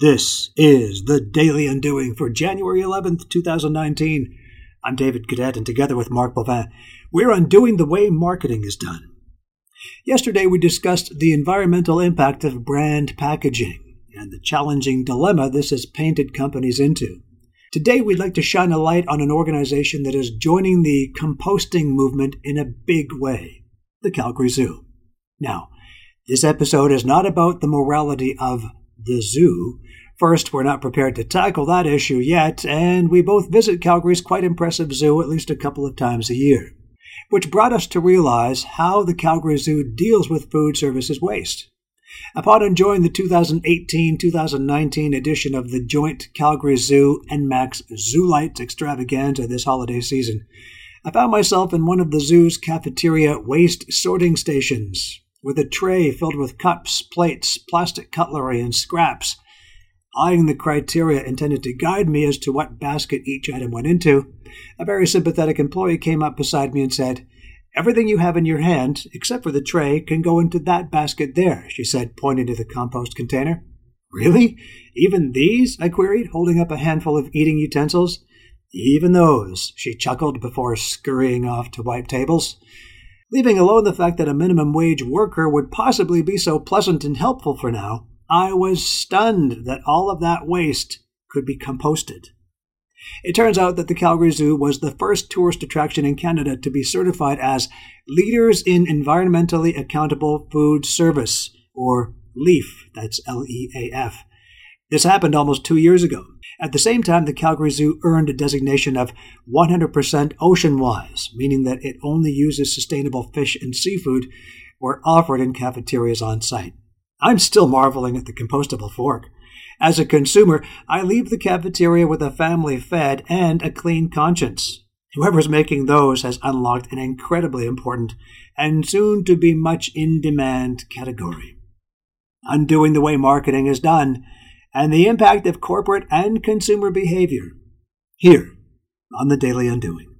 This is the Daily Undoing for January 11th, 2019. I'm David Cadet, and together with Mark Bovin, we're undoing the way marketing is done. Yesterday, we discussed the environmental impact of brand packaging and the challenging dilemma this has painted companies into. Today, we'd like to shine a light on an organization that is joining the composting movement in a big way the Calgary Zoo. Now, this episode is not about the morality of the zoo. First, we're not prepared to tackle that issue yet, and we both visit Calgary's quite impressive zoo at least a couple of times a year, which brought us to realize how the Calgary Zoo deals with food services waste. Upon enjoying the 2018 2019 edition of the joint Calgary Zoo ENMAX Zoo Lights extravaganza this holiday season, I found myself in one of the zoo's cafeteria waste sorting stations, with a tray filled with cups, plates, plastic cutlery, and scraps. Eyeing the criteria intended to guide me as to what basket each item went into, a very sympathetic employee came up beside me and said, Everything you have in your hand, except for the tray, can go into that basket there, she said, pointing to the compost container. Really? Even these? I queried, holding up a handful of eating utensils. Even those, she chuckled before scurrying off to wipe tables leaving alone the fact that a minimum wage worker would possibly be so pleasant and helpful for now, I was stunned that all of that waste could be composted. It turns out that the Calgary Zoo was the first tourist attraction in Canada to be certified as Leaders in Environmentally Accountable Food Service, or LEAF, that's L E A F. This happened almost two years ago. At the same time, the Calgary Zoo earned a designation of 100% ocean wise, meaning that it only uses sustainable fish and seafood were offered in cafeterias on site. I'm still marveling at the compostable fork. As a consumer, I leave the cafeteria with a family fed and a clean conscience. Whoever's making those has unlocked an incredibly important and soon to be much in demand category. Undoing the way marketing is done and the impact of corporate and consumer behavior here on the Daily Undoing.